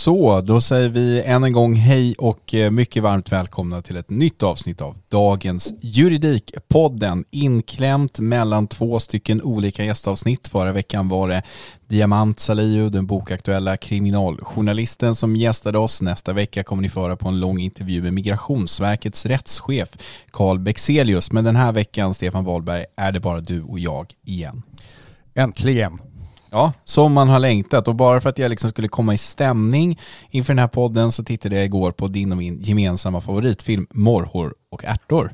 Så, då säger vi än en gång hej och eh, mycket varmt välkomna till ett nytt avsnitt av dagens Juridikpodden. Inklämt mellan två stycken olika gästavsnitt. Förra veckan var det Diamant Salihu, den bokaktuella kriminaljournalisten som gästade oss. Nästa vecka kommer ni föra på en lång intervju med Migrationsverkets rättschef Carl Bexelius. Men den här veckan, Stefan Wahlberg, är det bara du och jag igen. Äntligen. Ja, som man har längtat. Och bara för att jag liksom skulle komma i stämning inför den här podden så tittade jag igår på din och min gemensamma favoritfilm Morrhår och ärtor.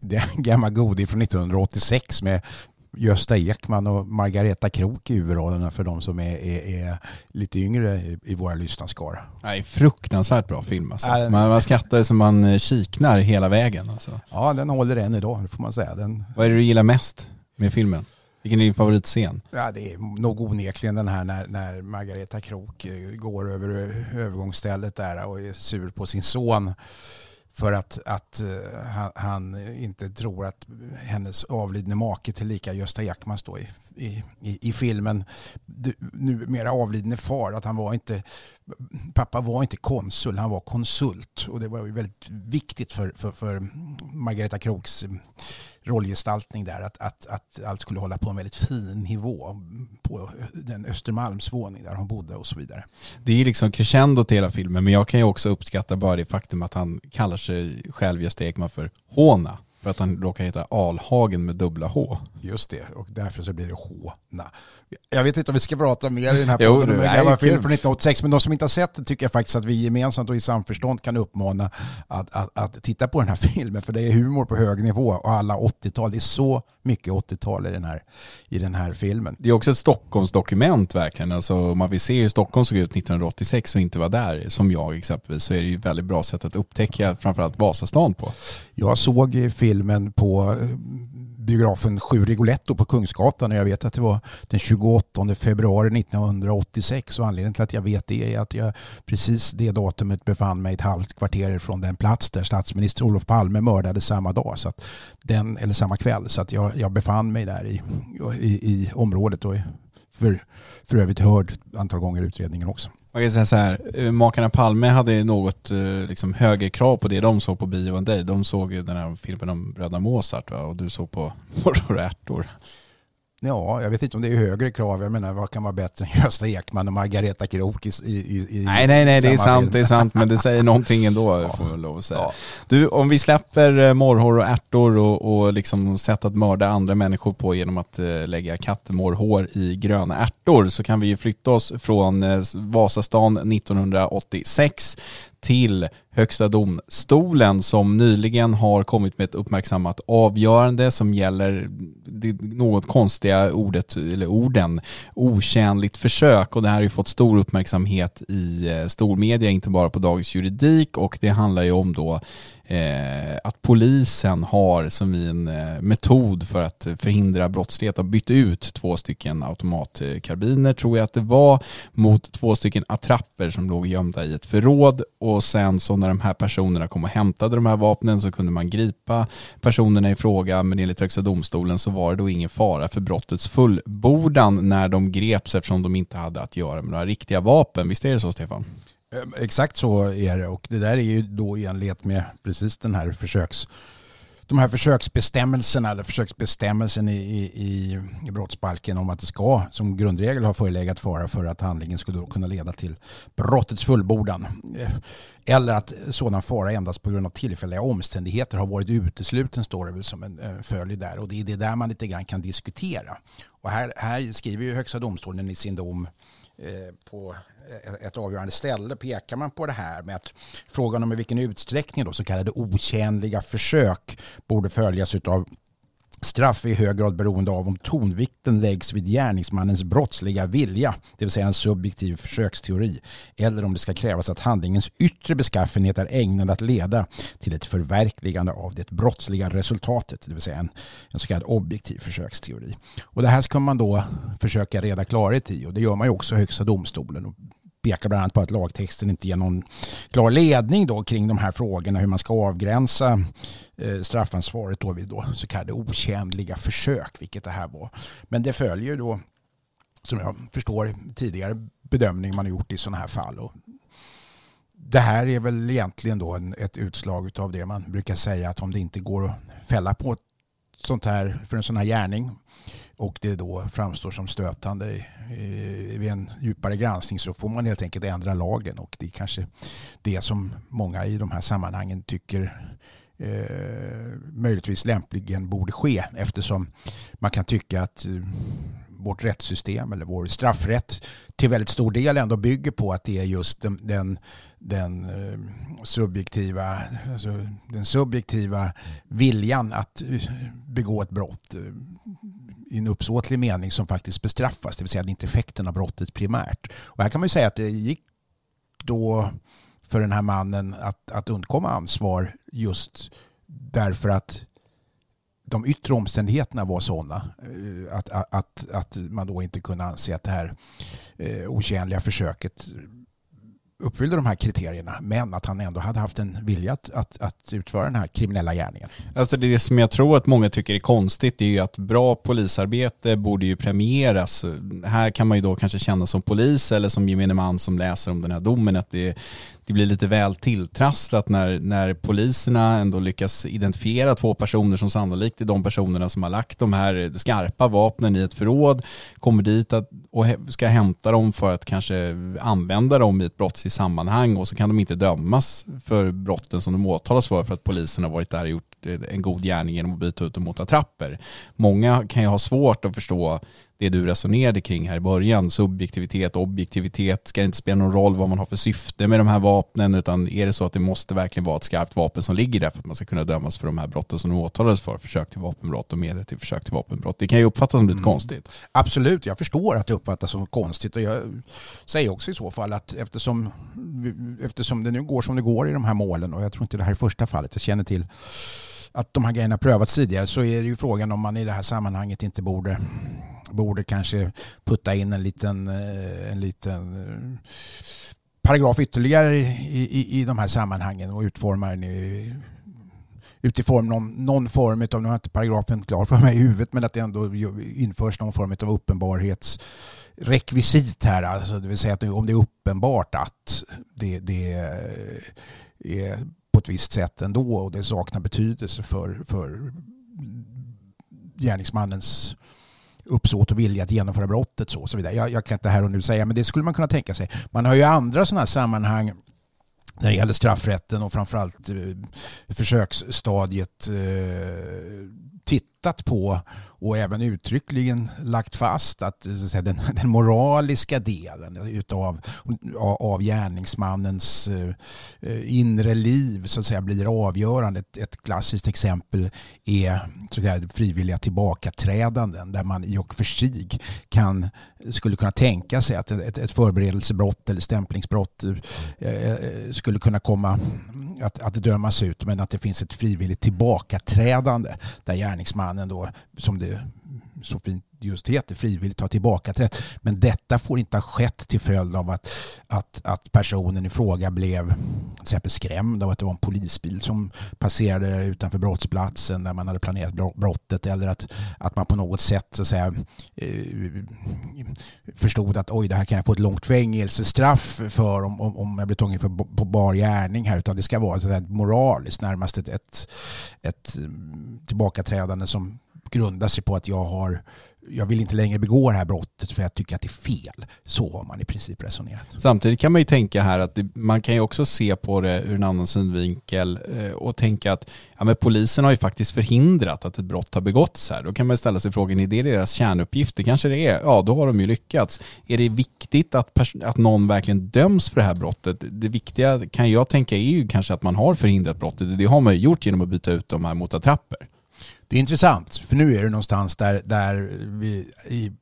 Det är en gammal goding från 1986 med Gösta Ekman och Margareta Krok i huvudrollerna för de som är, är, är lite yngre i, i våra lyssnarskara. Nej, fruktansvärt bra film alltså. man, man skrattar som man eh, kiknar hela vägen. Alltså. Ja, den håller än idag, det får man säga. Den... Vad är det du gillar mest med filmen? Vilken är din favoritscen? Ja, det är nog onekligen den här när, när Margareta Krok eh, går över eh, övergångsstället där och är sur på sin son för att, att eh, uh, han, han, inte tror att hennes avlidne make tillika Gösta Ekman står i, i, i, i filmen, numera avlidne far, att han var inte, pappa var inte konsul, han var konsult och det var ju väldigt viktigt för, för, för Margareta Kroks eh, rollgestaltning där, att, att, att allt skulle hålla på en väldigt fin nivå på eh, den Östermalmsvåning där hon bodde och så vidare. Det är liksom crescendo till hela filmen, men jag kan ju också uppskatta bara det faktum att han kallar sig själv Gösta Ekman för Håna. För att han råkar heta Alhagen med dubbla H. Just det, och därför så blir det Håna. Jag vet inte om vi ska prata mer i den här podden om en gammal film från 1986, men de som inte har sett det tycker jag faktiskt att vi gemensamt och i samförstånd kan uppmana att, att, att titta på den här filmen, för det är humor på hög nivå och alla 80-tal. Det är så mycket 80-tal i den här, i den här filmen. Det är också ett Stockholmsdokument verkligen. Alltså, om man vill se hur Stockholm såg ut 1986 och inte var där, som jag exempelvis, så är det ju ett väldigt bra sätt att upptäcka framförallt Vasastan på. Jag såg filmen på biografen Sju Rigoletto på Kungsgatan och jag vet att det var den 28 februari 1986 och anledningen till att jag vet det är att jag precis det datumet befann mig ett halvt kvarter från den plats där statsminister Olof Palme mördades samma dag, så att den, eller samma kväll. Så att jag, jag befann mig där i, i, i området och för, för övrigt hörd antal gånger utredningen också. Man kan säga så här, eh, makarna Palme hade något eh, liksom, högre krav på det de såg på bio än dig. De såg ju den här filmen om bröderna Mozart va? och du såg på Morror och ärtor. Ja, jag vet inte om det är högre krav. Jag menar, vad kan vara bättre än Gösta Ekman och Margareta Krok i, i, i Nej, nej, nej, det är sant, film. det är sant, men det säger någonting ändå, ja. får man lov att säga. Ja. Du, om vi släpper eh, morrhår och ärtor och, och liksom sätt att mörda andra människor på genom att uh, lägga kattmorrhår i gröna ärtor så kan vi ju flytta oss från uh, Vasastan 1986 till Högsta domstolen som nyligen har kommit med ett uppmärksammat avgörande som gäller det något konstiga ordet, eller orden, otjänligt försök. Och det här har ju fått stor uppmärksamhet i eh, stormedia, inte bara på Dagens Juridik och det handlar ju om då eh, att polisen har som en eh, metod för att förhindra brottslighet har bytt ut två stycken automatkarbiner tror jag att det var mot två stycken attrapper som låg gömda i ett förråd och sen så när de här personerna kom och hämtade de här vapnen så kunde man gripa personerna i fråga men enligt Högsta domstolen så var det då ingen fara för brottets fullbordan när de greps eftersom de inte hade att göra med några riktiga vapen. Visst är det så Stefan? Ehm, exakt så är det och det där är ju då i enlighet med precis den här försöks de här försöksbestämmelserna eller försöksbestämmelsen i, i, i brottsbalken om att det ska som grundregel ha förelegat fara för att handlingen skulle kunna leda till brottets fullbordan. Eh, eller att sådan fara endast på grund av tillfälliga omständigheter har varit utesluten står det väl som en eh, följd där och det är det där man lite grann kan diskutera. Och här, här skriver ju Högsta domstolen i sin dom eh, på Eh, ett avgörande ställe pekar man på det här med att frågan om i vilken utsträckning då så kallade otjänliga försök borde följas av Straff är i hög grad beroende av om tonvikten läggs vid gärningsmannens brottsliga vilja, det vill säga en subjektiv försöksteori, eller om det ska krävas att handlingens yttre beskaffenhet är ägnad att leda till ett förverkligande av det brottsliga resultatet, det vill säga en, en så kallad objektiv försöksteori. Och det här ska man då försöka reda klarhet i och det gör man ju också i Högsta domstolen. Pekar bland annat på att lagtexten inte ger någon klar ledning då kring de här frågorna hur man ska avgränsa eh, straffansvaret då vid då så kallade otjänliga försök, vilket det här var. Men det följer då, som jag förstår, tidigare bedömning man har gjort i sådana här fall. Och det här är väl egentligen då en, ett utslag av det man brukar säga att om det inte går att fälla på sånt här för en sån här gärning och det då framstår som stötande vid en djupare granskning så får man helt enkelt ändra lagen och det är kanske det som många i de här sammanhangen tycker eh, möjligtvis lämpligen borde ske eftersom man kan tycka att eh, vårt rättssystem eller vår straffrätt till väldigt stor del ändå bygger på att det är just den, den, den eh, subjektiva, alltså den subjektiva viljan att eh, begå ett brott eh, i en uppsåtlig mening som faktiskt bestraffas, det vill säga inte effekten av brottet primärt. Och här kan man ju säga att det gick då för den här mannen att, att undkomma ansvar just därför att de yttre omständigheterna var sådana eh, att, att, att man då inte kunde anse att det här eh, otjänliga försöket uppfyllde de här kriterierna men att han ändå hade haft en vilja att, att, att, utföra den här kriminella gärningen. Alltså det som jag tror att många tycker är konstigt är ju att bra polisarbete borde ju premieras. Här kan man ju då kanske känna som polis eller som gemene man som läser om den här domen att det, det blir lite väl tilltrasslat när, när poliserna ändå lyckas identifiera två personer som sannolikt är de personerna som har lagt de här skarpa vapnen i ett förråd, kommer dit att, och ska hämta dem för att kanske använda dem i ett brottsligt sammanhang och så kan de inte dömas för brotten som de åtalas för för att polisen har varit där och gjort en god gärning genom att byta ut dem mot attrapper. Många kan ju ha svårt att förstå det du resonerade kring här i början, subjektivitet, objektivitet, ska det inte spela någon roll vad man har för syfte med de här vapnen, utan är det så att det måste verkligen vara ett skarpt vapen som ligger där för att man ska kunna dömas för de här brotten som de åtalades för, försök till vapenbrott och medel till försök till vapenbrott. Det kan ju uppfattas som lite mm. konstigt. Absolut, jag förstår att det uppfattas som konstigt och jag säger också i så fall att eftersom, eftersom det nu går som det går i de här målen och jag tror inte det här är första fallet, jag känner till att de här grejerna prövats tidigare så är det ju frågan om man i det här sammanhanget inte borde, borde kanske putta in en liten, eh, en liten eh, paragraf ytterligare i, i, i de här sammanhangen och utforma den i, utifrån någon, någon form av, nu har jag inte paragrafen klar för mig i huvudet, men att det ändå införs någon form av uppenbarhetsrekvisit här. Alltså det vill säga att om det är uppenbart att det, det är på ett visst sätt ändå och det saknar betydelse för, för gärningsmannens uppsåt och vilja att genomföra brottet. Så, så vidare. Jag, jag kan inte här och nu säga, men det skulle man kunna tänka sig. Man har ju andra sådana här sammanhang när det gäller straffrätten och framförallt eh, försöksstadiet eh, tittat på och även uttryckligen lagt fast att, att säga, den, den, moraliska delen utav, av gärningsmannens eh, inre liv så att säga blir avgörande. Ett, ett klassiskt exempel är så kallade frivilliga tillbakaträdanden där man i och för sig kan, skulle kunna tänka sig att ett, ett förberedelsebrott eller stämplingsbrott eh, eh skulle kunna komma att, att dömas ut men att det finns ett frivilligt tillbakaträdande där gärningsmannen mannen då som det så fint just heter frivilligt ta tillbaka rätt. Men detta får inte ha skett till följd av att, att, att personen i fråga blev till exempel skrämd av att det var en polisbil som passerade utanför brottsplatsen där man hade planerat brottet eller att, att man på något sätt så att säga, eh, förstod att oj, det här kan jag få ett långt fängelsestraff för om, om, om jag blir tagen för, på bar gärning här utan det ska vara så att moraliskt närmast ett, ett, ett tillbakaträdande som grundar sig på att jag har jag vill inte längre begå det här brottet för jag tycker att det är fel. Så har man i princip resonerat. Samtidigt kan man ju tänka här att det, man kan ju också se på det ur en annan synvinkel eh, och tänka att ja, men polisen har ju faktiskt förhindrat att ett brott har begåtts här. Då kan man ställa sig frågan, är det deras kärnuppgift? Det kanske det är. Ja, då har de ju lyckats. Är det viktigt att, att någon verkligen döms för det här brottet? Det viktiga kan jag tänka är ju kanske att man har förhindrat brottet. Det har man ju gjort genom att byta ut de här mot attrapper. Det är intressant, för nu är det någonstans där, där vi i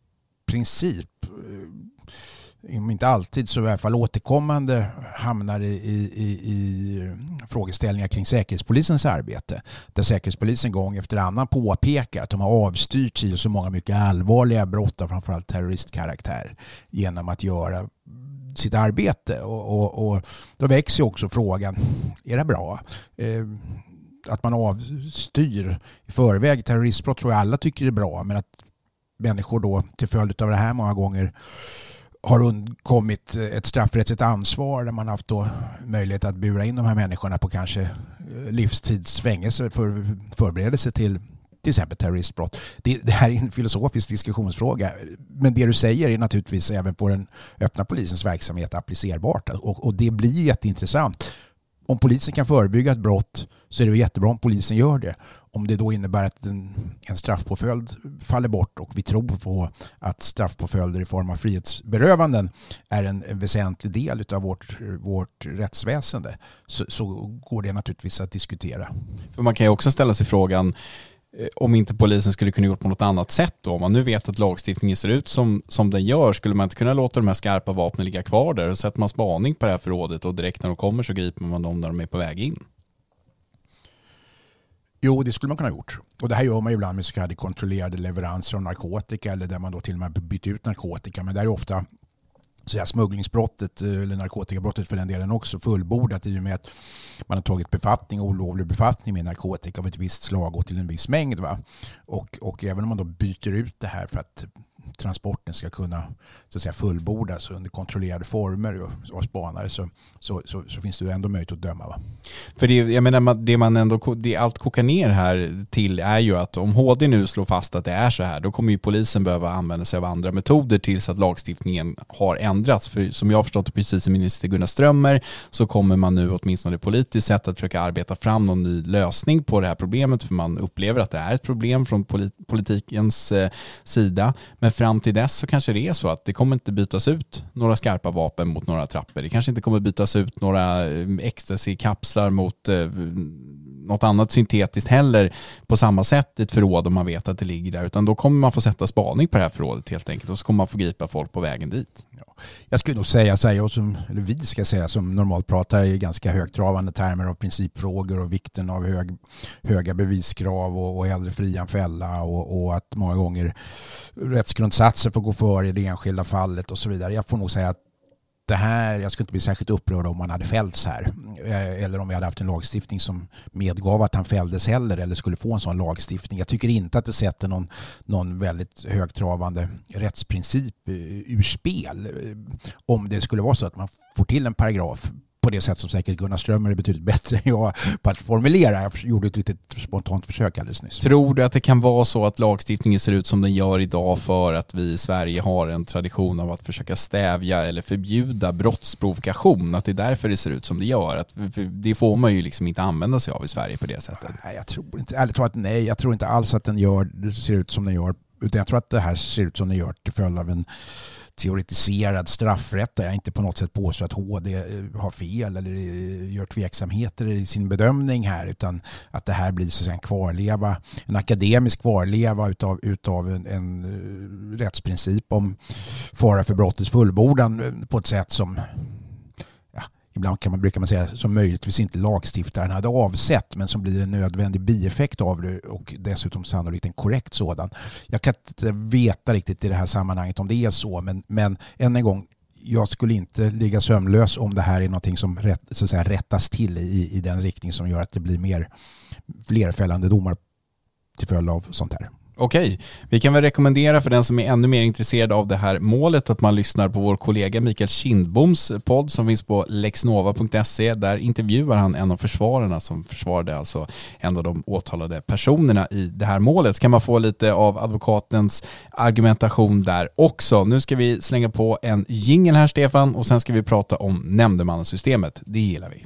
princip, eh, om inte alltid så i alla fall återkommande hamnar i, i, i frågeställningar kring Säkerhetspolisens arbete. Där Säkerhetspolisen gång efter annan påpekar att de har avstyrt sig så många mycket allvarliga brott av framförallt terroristkaraktär genom att göra sitt arbete. Och, och, och då växer också frågan, är det bra? Eh, att man avstyr i förväg terroristbrott tror jag alla tycker är bra men att människor då till följd av det här många gånger har undkommit ett straffrättsligt ansvar där man haft då möjlighet att bura in de här människorna på kanske eh, livstidsfängelse för förberedelse till till exempel terroristbrott. Det, det, här är en filosofisk diskussionsfråga. Men det du säger är naturligtvis även på den öppna polisens verksamhet applicerbart. Och, och det blir jätteintressant om polisen kan förebygga ett brott så är det jättebra om polisen gör det. Om det då innebär att en, en straffpåföljd faller bort och vi tror på att straffpåföljder i form av frihetsberövanden är en, en väsentlig del av vårt, vårt rättsväsende så, så går det naturligtvis att diskutera. För man kan ju också ställa sig frågan Eh, om inte polisen skulle kunna gjort på något annat sätt då. Om man nu vet att lagstiftningen ser ut som, som den gör, skulle man inte kunna låta de här skarpa vapnen ligga kvar där och sätter man spaning på det här förrådet och direkt när de kommer så griper man dem när de är på väg in? Jo, det skulle man kunna ha gjort. Och det här gör man ju ibland med så kallade kontrollerade leveranser av narkotika eller där man då till och med byter ut narkotika. Men det är ofta säga, smugglingsbrottet eh, eller narkotikabrottet för den delen också fullbordat i och med att man har tagit befattning, olovlig befattning med narkotika av ett visst slag och till en viss mängd. Va? Och, och även om man då byter ut det här för att transporten ska kunna så att säga, fullbordas under kontrollerade former och, och spanare så, så, så, så, finns det ändå möjlighet att döma. Va? För det, jag menar, det man ändå, det allt kokar ner här till är ju att om HD nu slår fast att det är så här, då kommer ju polisen behöva använda sig av andra metoder tills att lagstiftningen har ändrats. För som jag har förstått det, precis som minister Gunnar Strömmer, så kommer man nu åtminstone politiskt sett att försöka arbeta fram någon ny lösning på det här problemet, för man upplever att det är ett problem från politikens eh, sida. Men fram till dess så kanske det är så att det kommer inte bytas ut några skarpa vapen mot några trappor. Det kanske inte kommer bytas ut några eh, ecstasy-kapslar mot eh, något annat syntetiskt heller på samma sätt i ett förråd om man vet att det ligger där. Utan då kommer man få sätta spaning på det här förrådet helt enkelt och så kommer man få gripa folk på vägen dit. Ja. Jag skulle nog säga, så här, jag som, eller vi ska säga som normalt pratar i ganska högtravande termer av principfrågor och vikten av hög, höga beviskrav och, och hellre fria än fälla och, och att många gånger rättsgrundsatser får gå före i det enskilda fallet och så vidare. Jag får nog säga att det här, jag skulle inte bli särskilt upprörd om han hade fällts här. Eh, eller om vi hade haft en lagstiftning som medgav att han fälldes heller eller skulle få en sån lagstiftning. Jag tycker inte att det sätter någon, någon väldigt högtravande rättsprincip eh, ur spel. Eh, om det skulle vara så att man får till en paragraf på det sätt som säkert Gunnar Strömmer är betydligt bättre än jag på att formulera. Jag gjorde ett litet spontant försök alldeles nyss. Tror du att det kan vara så att lagstiftningen ser ut som den gör idag för att vi i Sverige har en tradition av att försöka stävja eller förbjuda brottsprovokation? Att det är därför det ser ut som det gör? Att det får man ju liksom inte använda sig av i Sverige på det sättet. Nej, jag tror inte, ärligt talat nej, jag tror inte alls att den gör, ser ut som den gör utan jag tror att det här ser ut som det gör till följd av en teoretiserad straffrätt där jag inte på något sätt påstår att HD eh, har fel eller eh, gör tveksamheter i sin bedömning här utan att det här blir så att säga en kvarleva, en akademisk kvarleva utav, utav en, en eh, rättsprincip om fara för brottets fullbordan på ett sätt som ibland kan man, brukar man säga som möjligtvis inte lagstiftaren hade avsett men som blir en nödvändig bieffekt av det och dessutom sannolikt en korrekt sådan. Jag kan inte veta riktigt i det här sammanhanget om det är så men, men än en gång jag skulle inte ligga sömnlös om det här är någonting som rätt, så att säga, rättas till i, i den riktning som gör att det blir mer flerfällande domar till följd av sånt här. Okej, vi kan väl rekommendera för den som är ännu mer intresserad av det här målet att man lyssnar på vår kollega Mikael Kindboms podd som finns på lexnova.se. Där intervjuar han en av försvararna som försvarade alltså en av de åtalade personerna i det här målet. Så kan man få lite av advokatens argumentation där också. Nu ska vi slänga på en jingel här Stefan och sen ska vi prata om nämndemannasystemet. Det gillar vi.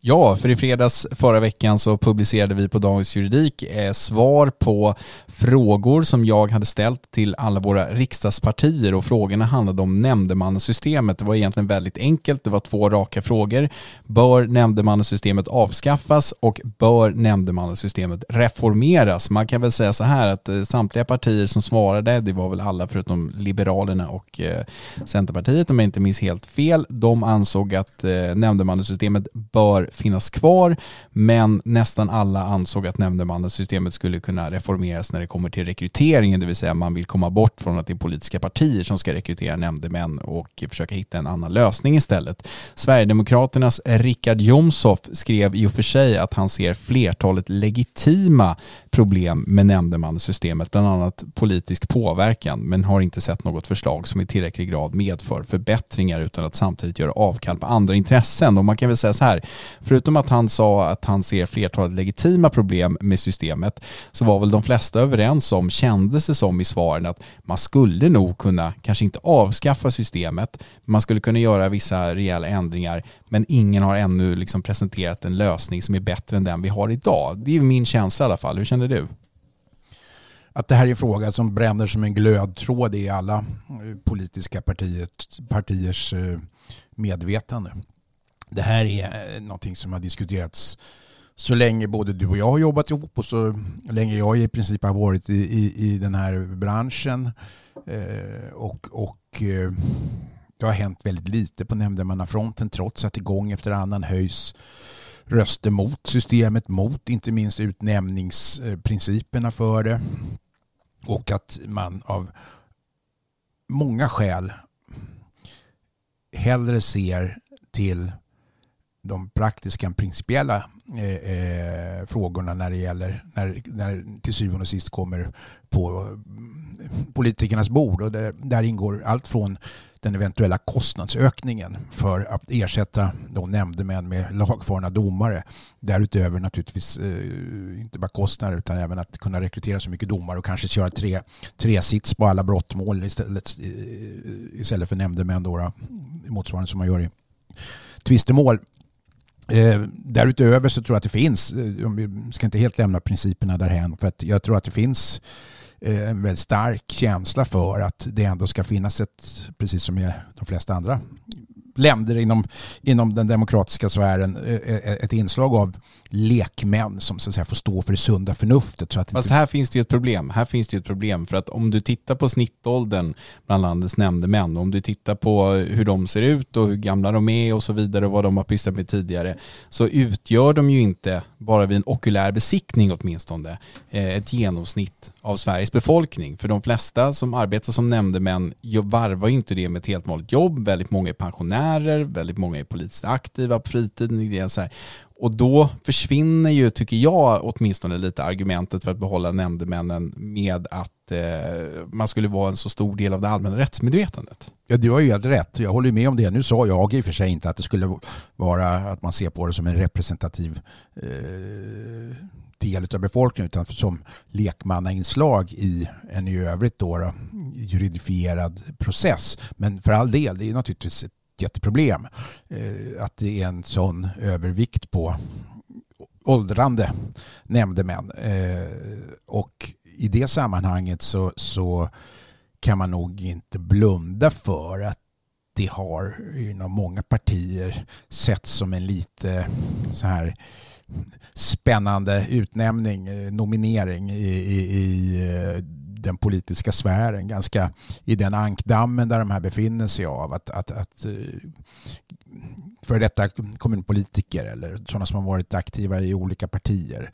Ja, för i fredags förra veckan så publicerade vi på Dagens Juridik eh, svar på frågor som jag hade ställt till alla våra riksdagspartier och frågorna handlade om nämndemannasystemet. Det var egentligen väldigt enkelt, det var två raka frågor. Bör nämndemannasystemet avskaffas och bör nämndemannasystemet reformeras? Man kan väl säga så här att eh, samtliga partier som svarade, det var väl alla förutom Liberalerna och eh, Centerpartiet om jag inte minns helt fel, de ansåg att eh, nämndemannasystemet bör finnas kvar men nästan alla ansåg att nämndemannasystemet skulle kunna reformeras när det kommer till rekryteringen, det vill säga man vill komma bort från att det är politiska partier som ska rekrytera nämndemän och försöka hitta en annan lösning istället. Sverigedemokraternas Richard Jomshof skrev i och för sig att han ser flertalet legitima problem med nämndemannasystemet, bland annat politisk påverkan, men har inte sett något förslag som i tillräcklig grad medför förbättringar utan att samtidigt göra avkall på andra intressen. Och man kan väl säga så här, förutom att han sa att han ser flertalet legitima problem med systemet, så var väl de flesta överens om, kändes det som i svaren, att man skulle nog kunna, kanske inte avskaffa systemet, man skulle kunna göra vissa rejäla ändringar, men ingen har ännu liksom presenterat en lösning som är bättre än den vi har idag. Det är min känsla i alla fall. Hur känner du? Att det här är en fråga som bränner som en glödtråd i alla eh, politiska partiet, partiers eh, medvetande. Det här är eh, någonting som har diskuterats så länge både du och jag har jobbat ihop och så länge jag i princip har varit i, i, i den här branschen. Eh, och, och eh, det har hänt väldigt lite på nämndemannafronten trots att det gång efter annan höjs röster mot systemet, mot inte minst utnämningsprinciperna för det. Och att man av många skäl hellre ser till de praktiska, principiella eh, eh, frågorna när det gäller, när, när till syvende och sist kommer på eh, politikernas bord. Och det, där ingår allt från den eventuella kostnadsökningen för att ersätta de nämndemän med lagfarna domare. Därutöver naturligtvis eh, inte bara kostnader utan även att kunna rekrytera så mycket domare och kanske köra tre, tre sits på alla brottmål istället, eh, istället för nämndemän då, motsvarande som man gör i tvistemål. Eh, därutöver så tror jag att det finns, eh, vi ska inte helt lämna principerna därhen, för att jag tror att det finns eh, en väldigt stark känsla för att det ändå ska finnas ett, precis som i de flesta andra länder inom, inom den demokratiska sfären eh, ett inslag av lekmän som så att säga får stå för det sunda förnuftet. Så att Fast här finns det ju ett problem. Här finns det ju ett problem för att om du tittar på snittåldern bland landets nämndemän, om du tittar på hur de ser ut och hur gamla de är och så vidare och vad de har pysslat med tidigare, så utgör de ju inte, bara vid en okulär besiktning åtminstone, eh, ett genomsnitt av Sveriges befolkning. För de flesta som arbetar som nämndemän varvar ju inte det med ett helt vanligt jobb. Väldigt många är pensionärer, väldigt många är politiskt aktiva på fritiden. Det är så här. Och då försvinner ju, tycker jag, åtminstone lite argumentet för att behålla nämndemännen med att eh, man skulle vara en så stor del av det allmänna rättsmedvetandet. Ja, du har ju helt rätt. Jag håller med om det. Nu sa jag i och för sig inte att det skulle vara att man ser på det som en representativ eh, del av befolkningen utan som lekmannainslag i en i övrigt då, då juridifierad process. Men för all del, det är naturligtvis ett jätteproblem eh, att det är en sån övervikt på åldrande nämndemän. Eh, och i det sammanhanget så, så kan man nog inte blunda för att det har inom många partier sett som en lite så här spännande utnämning, eh, nominering i, i, i den politiska sfären, ganska i den ankdammen där de här befinner sig av. Att, att, att eh, för detta kommunpolitiker eller sådana som har varit aktiva i olika partier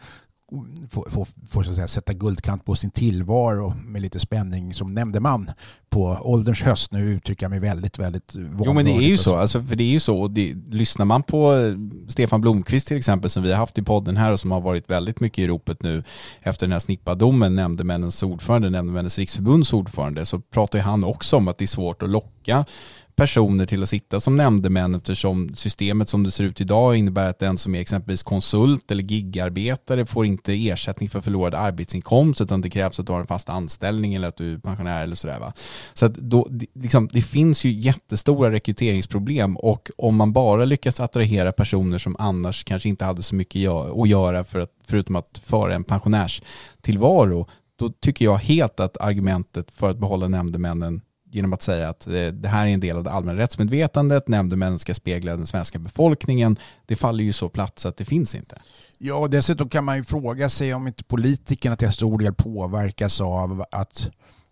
får, får, får så att säga, sätta guldkant på sin tillvaro med lite spänning som nämndeman på ålderns höst. Nu uttrycker jag mig väldigt, väldigt Jo men det är ju så, alltså, för det är ju så. Det, lyssnar man på eh, Stefan Blomqvist till exempel som vi har haft i podden här och som har varit väldigt mycket i ropet nu efter den här snippadomen, nämndemännens ordförande, nämndemännens riksförbunds ordförande, så pratar ju han också om att det är svårt att locka personer till att sitta som nämndemän eftersom systemet som det ser ut idag innebär att den som är exempelvis konsult eller gigarbetare får inte ersättning för förlorad arbetsinkomst utan det krävs att du har en fast anställning eller att du är pensionär eller sådär va. Så att då, liksom, det finns ju jättestora rekryteringsproblem och om man bara lyckas attrahera personer som annars kanske inte hade så mycket att göra för att, förutom att föra en pensionärstillvaro då tycker jag helt att argumentet för att behålla nämndemännen genom att säga att det här är en del av det allmänna rättsmedvetandet, nämndemännen ska spegla den svenska befolkningen. Det faller ju så platt så att det finns inte. Ja, och dessutom kan man ju fråga sig om inte politikerna till stor del påverkas av att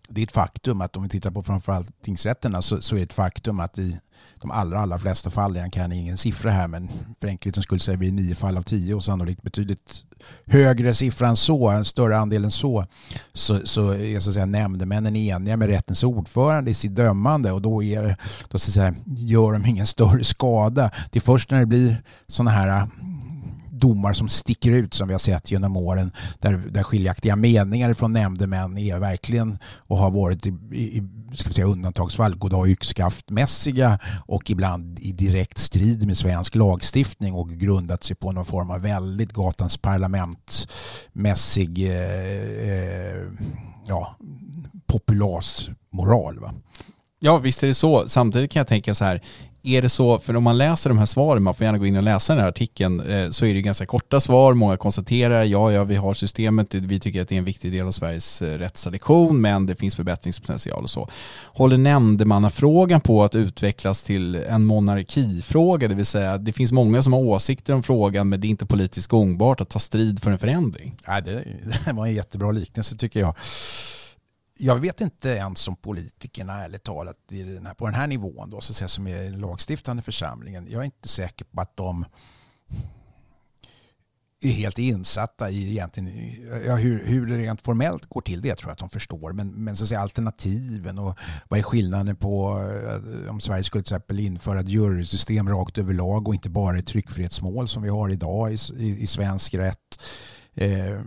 det är ett faktum att om vi tittar på framförallt tingsrätterna så, så är det ett faktum att i de allra, allra flesta fall, jag kan ingen siffra här, men för enkelhetens skull säger vi nio fall av tio och sannolikt betydligt högre siffra än så, en större andel än så, så, så är så att säga, nämndemännen eniga med rättens ordförande i sitt dömande och då, är, då så att säga, gör de ingen större skada. Det är först när det blir sådana här domar som sticker ut som vi har sett genom åren där, där skiljaktiga meningar från nämndemän är verkligen och har varit i, i ska vi säga, undantagsfall goddag yxskaftmässiga och ibland i direkt strid med svensk lagstiftning och grundat sig på någon form av väldigt gatans parlamentmässig eh, eh, ja, populasmoral. Va? Ja, visst är det så. Samtidigt kan jag tänka så här, är det så, för om man läser de här svaren, man får gärna gå in och läsa den här artikeln, eh, så är det ganska korta svar. Många konstaterar, ja, ja, vi har systemet, vi tycker att det är en viktig del av Sveriges eh, rättstradition, men det finns förbättringspotential och så. Håller nämndemannafrågan på att utvecklas till en monarkifråga, det vill säga det finns många som har åsikter om frågan, men det är inte politiskt gångbart att ta strid för en förändring. Ja, det, det var en jättebra liknelse tycker jag jag vet inte ens om politikerna, ärligt talat, den här, på den här nivån då, så att säga, som är den lagstiftande församlingen, jag är inte säker på att de är helt insatta i egentligen, ja, hur, hur det rent formellt går till. Det tror jag att de förstår. Men, men så att säga, alternativen och vad är skillnaden på eh, om Sverige skulle till exempel införa ett jurysystem rakt överlag och inte bara ett tryckfrihetsmål som vi har idag i, i, i svensk rätt. Eh,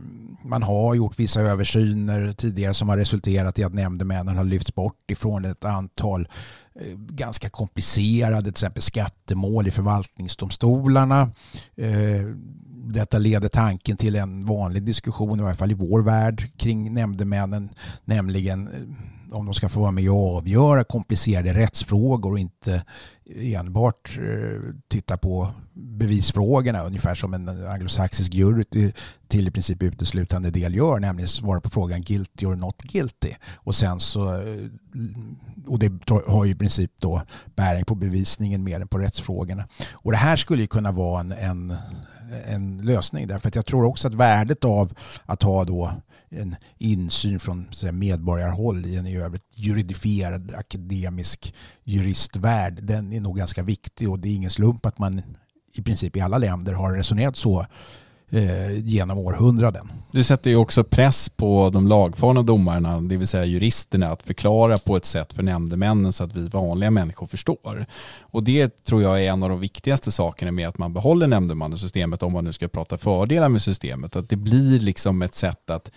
man har gjort vissa översyner tidigare som har resulterat i att nämndemännen har lyfts bort ifrån ett antal eh, ganska komplicerade, till exempel skattemål i förvaltningsdomstolarna. Eh, detta leder tanken till en vanlig diskussion, i varje fall i vår värld, kring nämndemännen, nämligen om de ska få vara med och avgöra komplicerade rättsfrågor och inte enbart eh, titta på bevisfrågorna ungefär som en anglosaxisk jury till, till i princip uteslutande del gör, nämligen svara på frågan guilty or not guilty. Och sen så eh, och det har ju i princip då bäring på bevisningen mer än på rättsfrågorna. Och det här skulle ju kunna vara en, en en lösning därför att jag tror också att värdet av att ha då en insyn från medborgarhåll i en i övrigt juridifierad akademisk juristvärld. Den är nog ganska viktig och det är ingen slump att man i princip i alla länder har resonerat så eh, genom århundraden. Du sätter ju också press på de lagfarna domarna, det vill säga juristerna, att förklara på ett sätt för nämndemännen så att vi vanliga människor förstår. Och det tror jag är en av de viktigaste sakerna med att man behåller nämndemannasystemet, om man nu ska prata fördelar med systemet, att det blir liksom ett sätt att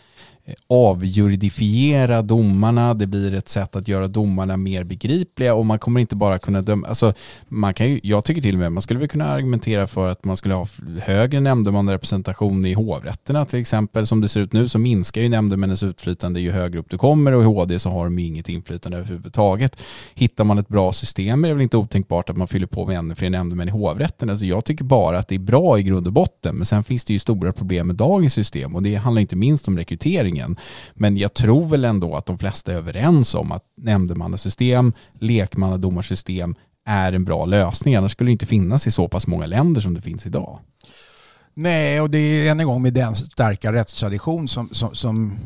Eh, avjuridifiera domarna, det blir ett sätt att göra domarna mer begripliga och man kommer inte bara kunna döma, alltså man kan ju, jag tycker till och med man skulle väl kunna argumentera för att man skulle ha högre nämndemannarepresentation i hovrätterna till exempel. Som det ser ut nu så minskar ju nämndemännens utflytande ju högre upp du kommer och i HD så har de ju inget inflytande överhuvudtaget. Hittar man ett bra system är det väl inte otänkbart att man fyller på med ännu fler nämndemän i hovrätten. Alltså jag tycker bara att det är bra i grund och botten men sen finns det ju stora problem med dagens system och det handlar inte minst om rekrytering regeringen. Men jag tror väl ändå att de flesta är överens om att nämndemannasystem, lekmannadomarsystem är en bra lösning. Annars skulle det inte finnas i så pass många länder som det finns idag. Nej, och det är än en gång med den starka rättstradition som, som, som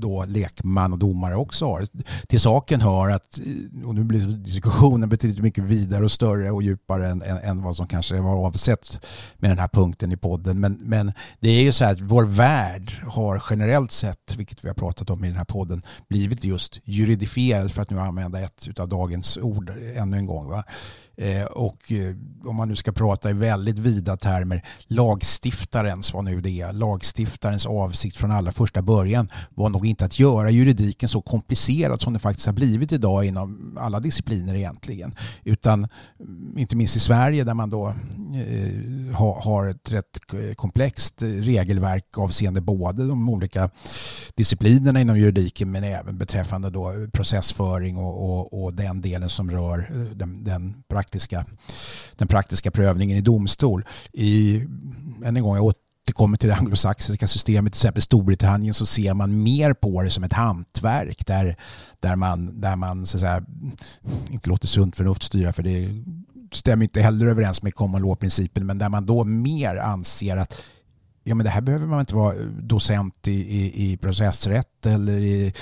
då lekman och domare också har. Till saken hör att, och nu blir diskussionen betydligt mycket vidare och större och djupare än, än, än, vad som kanske var avsett med den här punkten i podden. Men, men det är ju så här att vår värld har generellt sett, vilket vi har pratat om i den här podden, blivit just juridifierad för att nu använda ett av dagens ord ännu en gång. Va? Eh, och eh, om man nu ska prata i väldigt vida termer, lagstiftarens, vad nu det är, lagstiftarens avsikt från allra första början var nog inte att göra juridiken så komplicerad som det faktiskt har blivit idag inom alla discipliner egentligen. Utan mm, inte minst i Sverige där man då eh, har ett rätt komplext regelverk avseende både de olika disciplinerna inom juridiken men även beträffande då processföring och, och, och den delen som rör eh, den, den praktiska, den praktiska prövningen i domstol. I, än en gång, jag återkommer till det anglosaxiska systemet, till exempel Storbritannien, så ser man mer på det som ett hantverk där, där man, där man så att säga, inte låter sunt förnuft styra för det stämmer inte heller överens med common law-principen, men där man då mer anser att ja, men det här behöver man inte vara eh, docent i, i, i processrätt eller i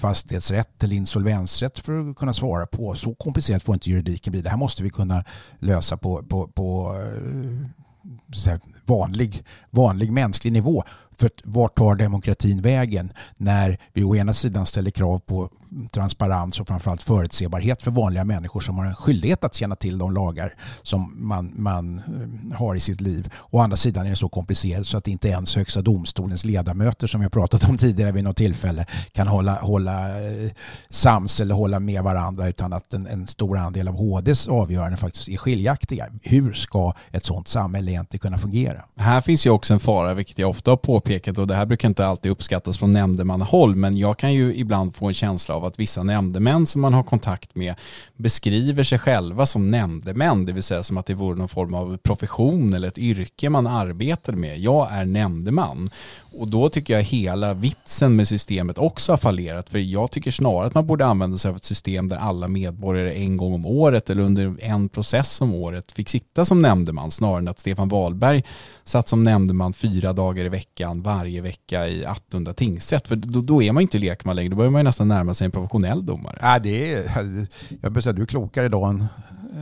fastighetsrätt eller insolvensrätt för att kunna svara på. Så komplicerat får inte juridiken bli. Det här måste vi kunna lösa på, på, på eh, här, vanlig, vanlig mänsklig nivå. För vart tar demokratin vägen när vi å ena sidan ställer krav på transparens och framförallt förutsebarhet för vanliga människor som har en skyldighet att känna till de lagar som man, man eh, har i sitt liv. Å andra sidan är det så komplicerat så att inte ens Högsta domstolens ledamöter som jag pratat om tidigare vid något tillfälle kan hålla, hålla eh, sams eller hålla med varandra utan att en, en stor andel av HDs avgöranden faktiskt är skiljaktiga. Hur ska ett sådant samhälle egentligen kunna fungera? Här finns ju också en fara, vilket jag ofta har påpekat och det här brukar inte alltid uppskattas från nämndemannahåll men jag kan ju ibland få en känsla av att vissa nämndemän som man har kontakt med beskriver sig själva som nämndemän, det vill säga som att det vore någon form av profession eller ett yrke man arbetar med. Jag är nämndeman. Och då tycker jag hela vitsen med systemet också har fallerat. För jag tycker snarare att man borde använda sig av ett system där alla medborgare en gång om året eller under en process om året fick sitta som nämndeman snarare än att Stefan Wahlberg satt som nämndeman fyra dagar i veckan varje vecka i Attunda tingsrätt. För då, då är man ju inte lekman längre, då börjar man ju nästan närma sig en professionell domare. Ja, det är, jag börjar säga, du är klokare idag än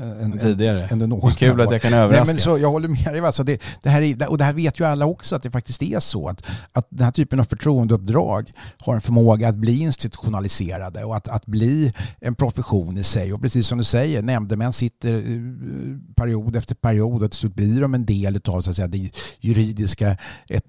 än, tidigare. Än, än det är kul att jag kan överraska. Nej, men så, jag håller med dig. Alltså det, det här är, och det här vet ju alla också att det faktiskt är så att, att den här typen av förtroendeuppdrag har en förmåga att bli institutionaliserade och att, att bli en profession i sig. Och precis som du säger, nämndemän sitter eh, period efter period och till slut blir de en del av så att säga, det juridiska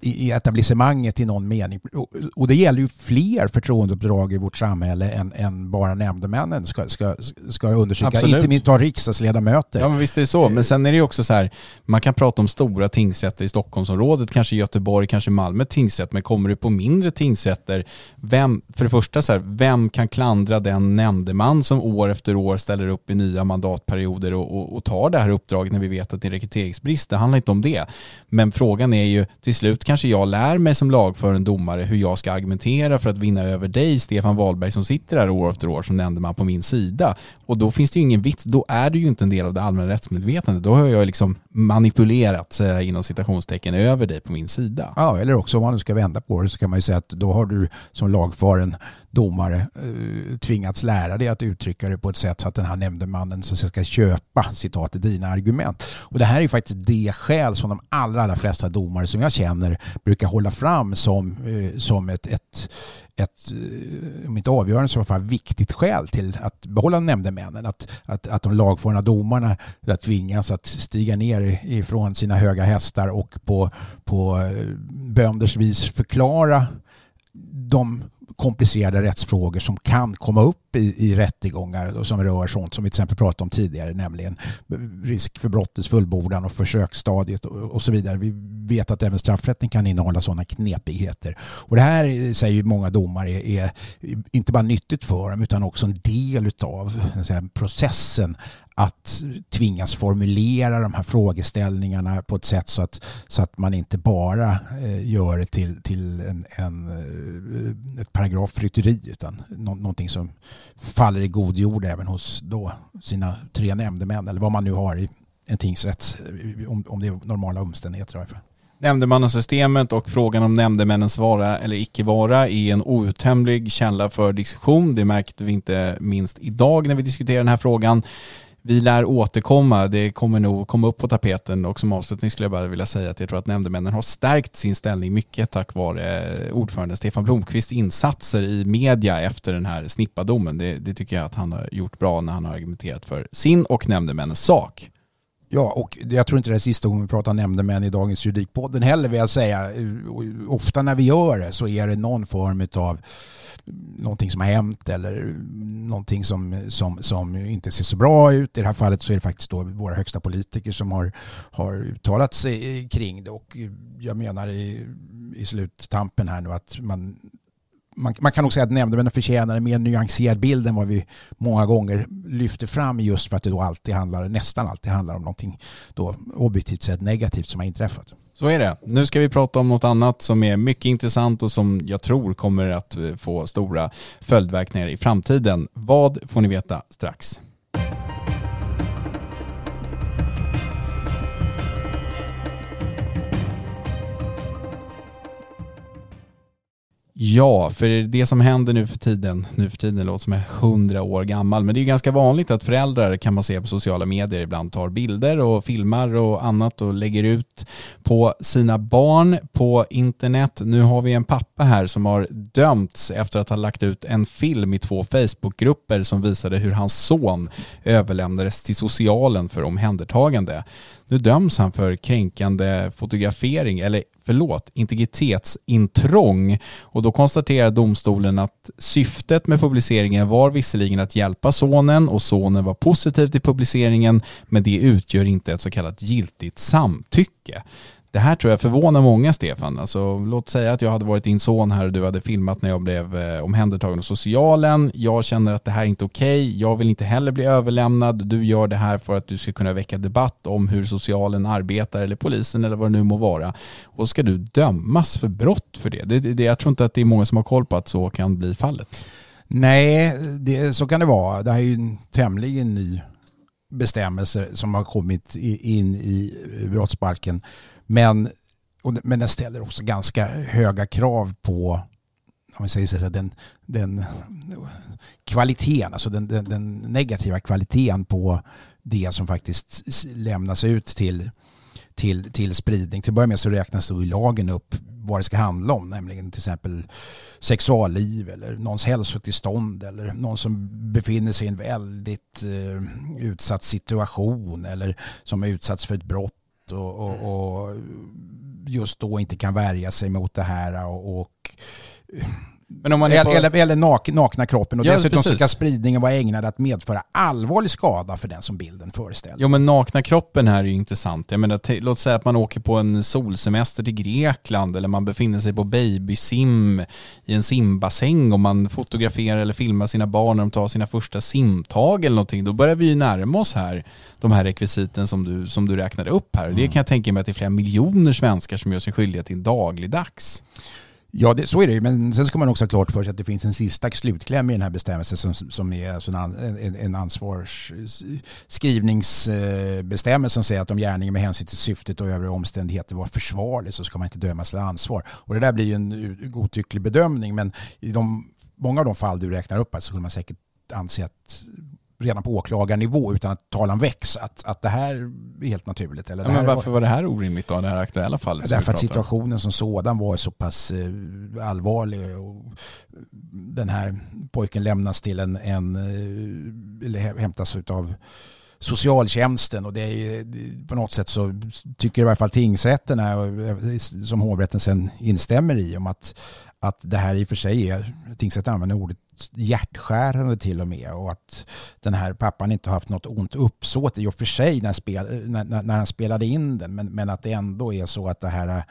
i etablissemanget i någon mening. Och, och det gäller ju fler förtroendeuppdrag i vårt samhälle än, än bara nämndemännen ska, ska, ska undersöka. Absolut. Inte minst ta riksdags riksdagsledamöter. Ja men visst är det så, men sen är det ju också så här, man kan prata om stora tingsrätter i Stockholmsområdet, kanske Göteborg, kanske Malmö tingsrätt, men kommer du på mindre tingsrätter, vem, för det första så här, vem kan klandra den nämndeman som år efter år ställer upp i nya mandatperioder och, och, och tar det här uppdraget när vi vet att det är rekryteringsbrist, det handlar inte om det. Men frågan är ju, till slut kanske jag lär mig som lagfören domare hur jag ska argumentera för att vinna över dig, Stefan Wahlberg, som sitter här år efter år som nämndeman på min sida. Och då finns det ju ingen vits, då är det ju inte en del av det allmänna rättsmedvetandet. Då har jag liksom manipulerat, eh, inom citationstecken, över dig på min sida. Ja, eller också om man nu ska vända på det så kan man ju säga att då har du som lagfaren domare eh, tvingats lära dig att uttrycka det på ett sätt så att den här nämndemannen så ska köpa citat dina argument. Och det här är faktiskt det skäl som de allra, allra flesta domare som jag känner brukar hålla fram som, eh, som ett, ett, ett, om inte avgörande så i alla fall viktigt skäl till att behålla nämndemännen. Att, att, att de lagfarna domarna tvingas att stiga ner ifrån sina höga hästar och på, på eh, bönders vis förklara de komplicerade rättsfrågor som kan komma upp i, i rättegångar och som rör sånt som vi till exempel pratade om tidigare, nämligen risk för brottets fullbordan och försöksstadiet och, och så vidare. Vi vet att även straffrätten kan innehålla sådana knepigheter. Och det här eh, säger många domare är, är inte bara nyttigt för dem utan också en del av processen att tvingas formulera de här frågeställningarna på ett sätt så att, så att man inte bara eh, gör det till, till en, en, eh, ett paragrafrytteri utan nå, någonting som faller i god jord även hos då sina tre nämndemän eller vad man nu har i en tingsrätt eh, om, om det är normala omständigheter i alla fall. Nämndemannasystemet och frågan om nämndemännens vara eller icke vara är en outtömlig källa för diskussion. Det märkte vi inte minst idag när vi diskuterade den här frågan vi lär återkomma. Det kommer nog komma upp på tapeten och som avslutning skulle jag bara vilja säga att jag tror att nämndemännen har stärkt sin ställning mycket tack vare eh, ordförande Stefan Blomqvists insatser i media efter den här snippadomen. Det, det tycker jag att han har gjort bra när han har argumenterat för sin och nämndemännens sak. Ja, och jag tror inte det är sista gången vi pratar nämndemän i dagens juridikpodden heller vill jag säga. Eh, ofta när vi gör det så är det någon form av någonting som har hänt eller någonting som, som, som inte ser så bra ut. I det här fallet så är det faktiskt då våra högsta politiker som har, har uttalat sig eh, kring det och jag menar i, i sluttampen här nu att man man, man, kan nog säga att nämndemännen förtjänar en mer nyanserad bild än vad vi många gånger lyfter fram just för att det då alltid handlar, nästan alltid handlar om någonting då objektivt sett negativt som har inträffat. Så är det. Nu ska vi prata om något annat som är mycket intressant och som jag tror kommer att eh, få stora följdverkningar i framtiden. Vad får ni veta strax? Ja, för det som händer nu för tiden, nu för tiden låter som är hundra år gammal, men det är ganska vanligt att föräldrar kan man se på sociala medier ibland tar bilder och filmar och annat och lägger ut på sina barn på internet. Nu har vi en pappa här som har dömts efter att ha lagt ut en film i två Facebookgrupper som visade hur hans son överlämnades till socialen för omhändertagande. Nu döms han för kränkande fotografering, eller förlåt, integritetsintrång. Och då konstaterar domstolen att syftet med publiceringen var visserligen att hjälpa sonen och sonen var positiv till publiceringen, men det utgör inte ett så kallat giltigt samtycke. Det här tror jag förvånar många Stefan. Alltså, låt säga att jag hade varit din son här och du hade filmat när jag blev eh, omhändertagen av socialen. Jag känner att det här är inte okej. Okay. Jag vill inte heller bli överlämnad. Du gör det här för att du ska kunna väcka debatt om hur socialen arbetar eller polisen eller vad det nu må vara. Och ska du dömas för brott för det? det, det jag tror inte att det är många som har koll på att så kan bli fallet. Nej, det, så kan det vara. Det här är ju en tämligen ny bestämmelse som har kommit in i brottsbalken men, och, men den ställer också ganska höga krav på om vi säger så, den, den kvaliteten, alltså den, den, den, negativa kvaliteten på det som faktiskt lämnas ut till, till, till spridning. Till att börja med så räknas då i lagen upp vad det ska handla om, nämligen till exempel sexualliv eller någons hälsotillstånd eller någon som befinner sig i en väldigt eh, utsatt situation eller som är utsatts för ett brott och, och, och just då inte kan värja sig mot det här och, och men om man på... eller, eller nak, nakna kroppen och ja, dessutom precis. ska spridningen vara ägnad att medföra allvarlig skada för den som bilden föreställer. Jo men nakna kroppen här är ju intressant. Jag menar, låt säga att man åker på en solsemester till Grekland eller man befinner sig på babysim i en simbassäng och man fotograferar eller filmar sina barn när de tar sina första simtag eller någonting. Då börjar vi ju närma oss här de här rekvisiten som du, som du räknade upp här. Mm. Det kan jag tänka mig att det är flera miljoner svenskar som gör sig skyldiga till dagligdags. Ja, det, så är det ju. Men sen ska man också ha klart för sig att det finns en sista slutkläm i den här bestämmelsen som, som är alltså en, en, en ansvarsskrivningsbestämmelse som säger att om gärningen med hänsyn till syftet och övriga omständigheter var försvarlig så ska man inte dömas till ansvar. Och det där blir ju en godtycklig bedömning men i de, många av de fall du räknar upp så skulle man säkert anse att redan på åklagarnivå utan att talan väcks att, att det här är helt naturligt. Eller ja, men varför var, det här orimligt då, det här aktuella fallet? Därför att situationen som sådan var så pass eh, allvarlig. Och den här pojken lämnas till en, en eh, eller hämtas av socialtjänsten och det är på något sätt så tycker i varje fall tingsrätten här, som hovrätten sen instämmer i om att, att det här i och för sig är, tingsrätten använder ordet hjärtskärande till och med och att den här pappan inte har haft något ont uppsåt i och för sig när, spel, när, när han spelade in den men, men att det ändå är så att det här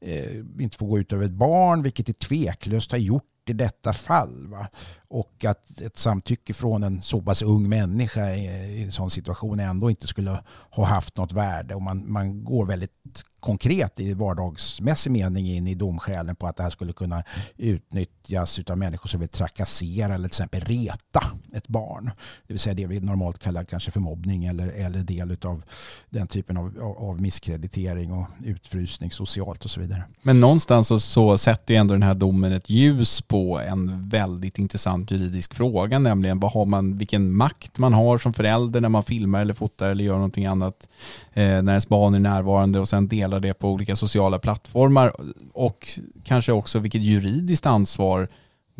eh, inte får gå ut över ett barn vilket det tveklöst har gjort i detta fall. Va? Och att ett samtycke från en så pass ung människa i en sån situation ändå inte skulle ha haft något värde. Och man, man går väldigt konkret i vardagsmässig mening in i domskälen på att det här skulle kunna utnyttjas av människor som vill trakassera eller till exempel reta ett barn. Det vill säga det vi normalt kallar kanske för mobbning eller, eller del av den typen av, av misskreditering och utfrysning socialt och så vidare. Men någonstans så, så sätter ju ändå den här domen ett ljus på en väldigt intressant juridisk fråga, nämligen vad har man, vilken makt man har som förälder när man filmar eller fotar eller gör någonting annat eh, när ens barn är närvarande och sen delar delar det på olika sociala plattformar och kanske också vilket juridiskt ansvar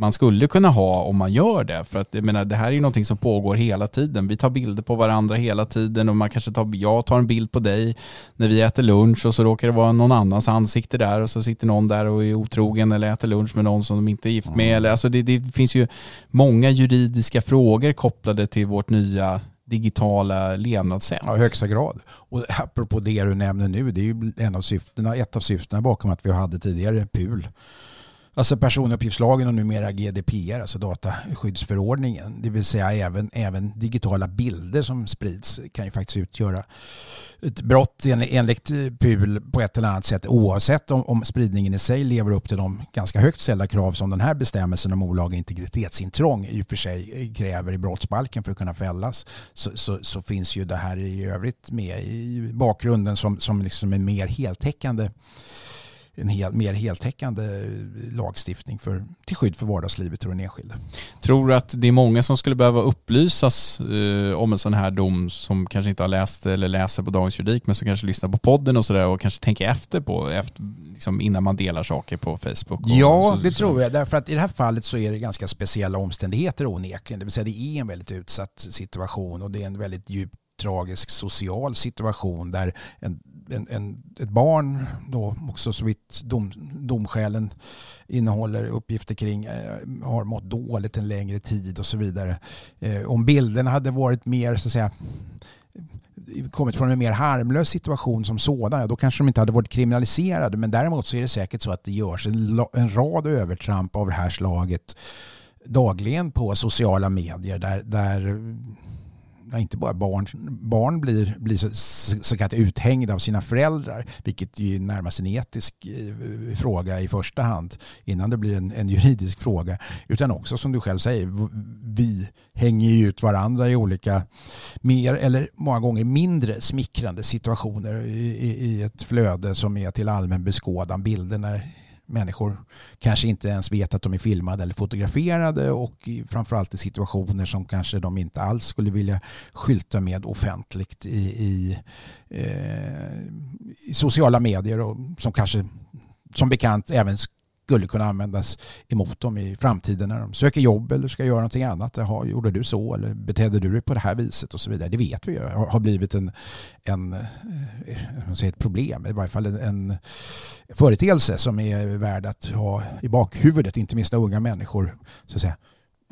man skulle kunna ha om man gör det. För att jag menar, det här är ju någonting som pågår hela tiden. Vi tar bilder på varandra hela tiden och man kanske tar, jag tar en bild på dig när vi äter lunch och så råkar det vara någon annans ansikte där och så sitter någon där och är otrogen eller äter lunch med någon som de inte är gift med. Eller, alltså det, det finns ju många juridiska frågor kopplade till vårt nya digitala levnadssätt. Ja, i högsta grad. Och apropå det du nämner nu, det är ju en av syftena, ett av syftena bakom att vi hade tidigare PUL Alltså personuppgiftslagen och numera GDPR, alltså dataskyddsförordningen. Det vill säga även, även digitala bilder som sprids kan ju faktiskt utgöra ett brott enligt PUL på ett eller annat sätt oavsett om, om spridningen i sig lever upp till de ganska högt ställda krav som den här bestämmelsen om olaga integritetsintrång i och för sig kräver i brottsbalken för att kunna fällas så, så, så finns ju det här i övrigt med i bakgrunden som, som liksom är mer heltäckande en hel, mer heltäckande lagstiftning för, till skydd för vardagslivet och den enskilde. Tror du att det är många som skulle behöva upplysas eh, om en sån här dom som kanske inte har läst eller läser på Dagens Juridik men som kanske lyssnar på podden och sådär och kanske tänker efter på efter, liksom innan man delar saker på Facebook? ja, så, det så. tror jag. Därför att i det här fallet så är det ganska speciella omständigheter onekligen. Det vill säga det är en väldigt utsatt situation och det är en väldigt djupt tragisk social situation där en en, en, ett barn då också så vitt dom, domskälen innehåller uppgifter kring eh, har mått dåligt en längre tid och så vidare. Eh, om bilderna hade varit mer så att säga kommit från en mer harmlös situation som sådan, då kanske de inte hade varit kriminaliserade. Men däremot så är det säkert så att det görs en, en rad övertramp av det här slaget dagligen på sociala medier där, där ja, inte bara barn, barn blir, blir så, så kallat uthängda av sina föräldrar, vilket ju är närmast en etisk eh, fråga i första hand, innan det blir en, en juridisk fråga, utan också som du själv säger, vi hänger ju ut varandra i olika mer eller många gånger mindre smickrande situationer i, i, i ett flöde som är till allmän beskådan. Bilder när människor kanske inte ens vet att de är filmade eller fotograferade och framförallt i situationer som kanske de inte alls skulle vilja skylta med offentligt i, i, eh, i sociala medier och som kanske som bekant även skulle kunna användas emot dem i framtiden när de söker jobb eller ska göra någonting annat. Jaha, gjorde du så? Eller betedde du dig på det här viset? Och så vidare. Det vet vi ju. Har blivit en, en, eh, ett problem, i varje fall en, en företeelse som är värd att ha i bakhuvudet, inte minst när unga människor så att säga,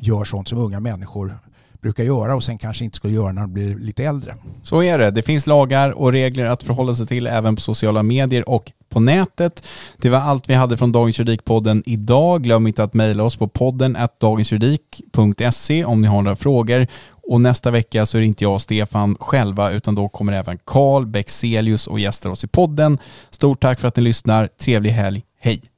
gör sånt som unga människor brukar göra och sen kanske inte skulle göra när de blir lite äldre. Så är det. Det finns lagar och regler att förhålla sig till även på sociala medier och på nätet. Det var allt vi hade från Dagens Juridikpodden idag. Glöm inte att mejla oss på podden dagensjuridik.se om ni har några frågor. Och nästa vecka så är det inte jag och Stefan själva utan då kommer även Karl Bexelius och gästar oss i podden. Stort tack för att ni lyssnar. Trevlig helg. Hej!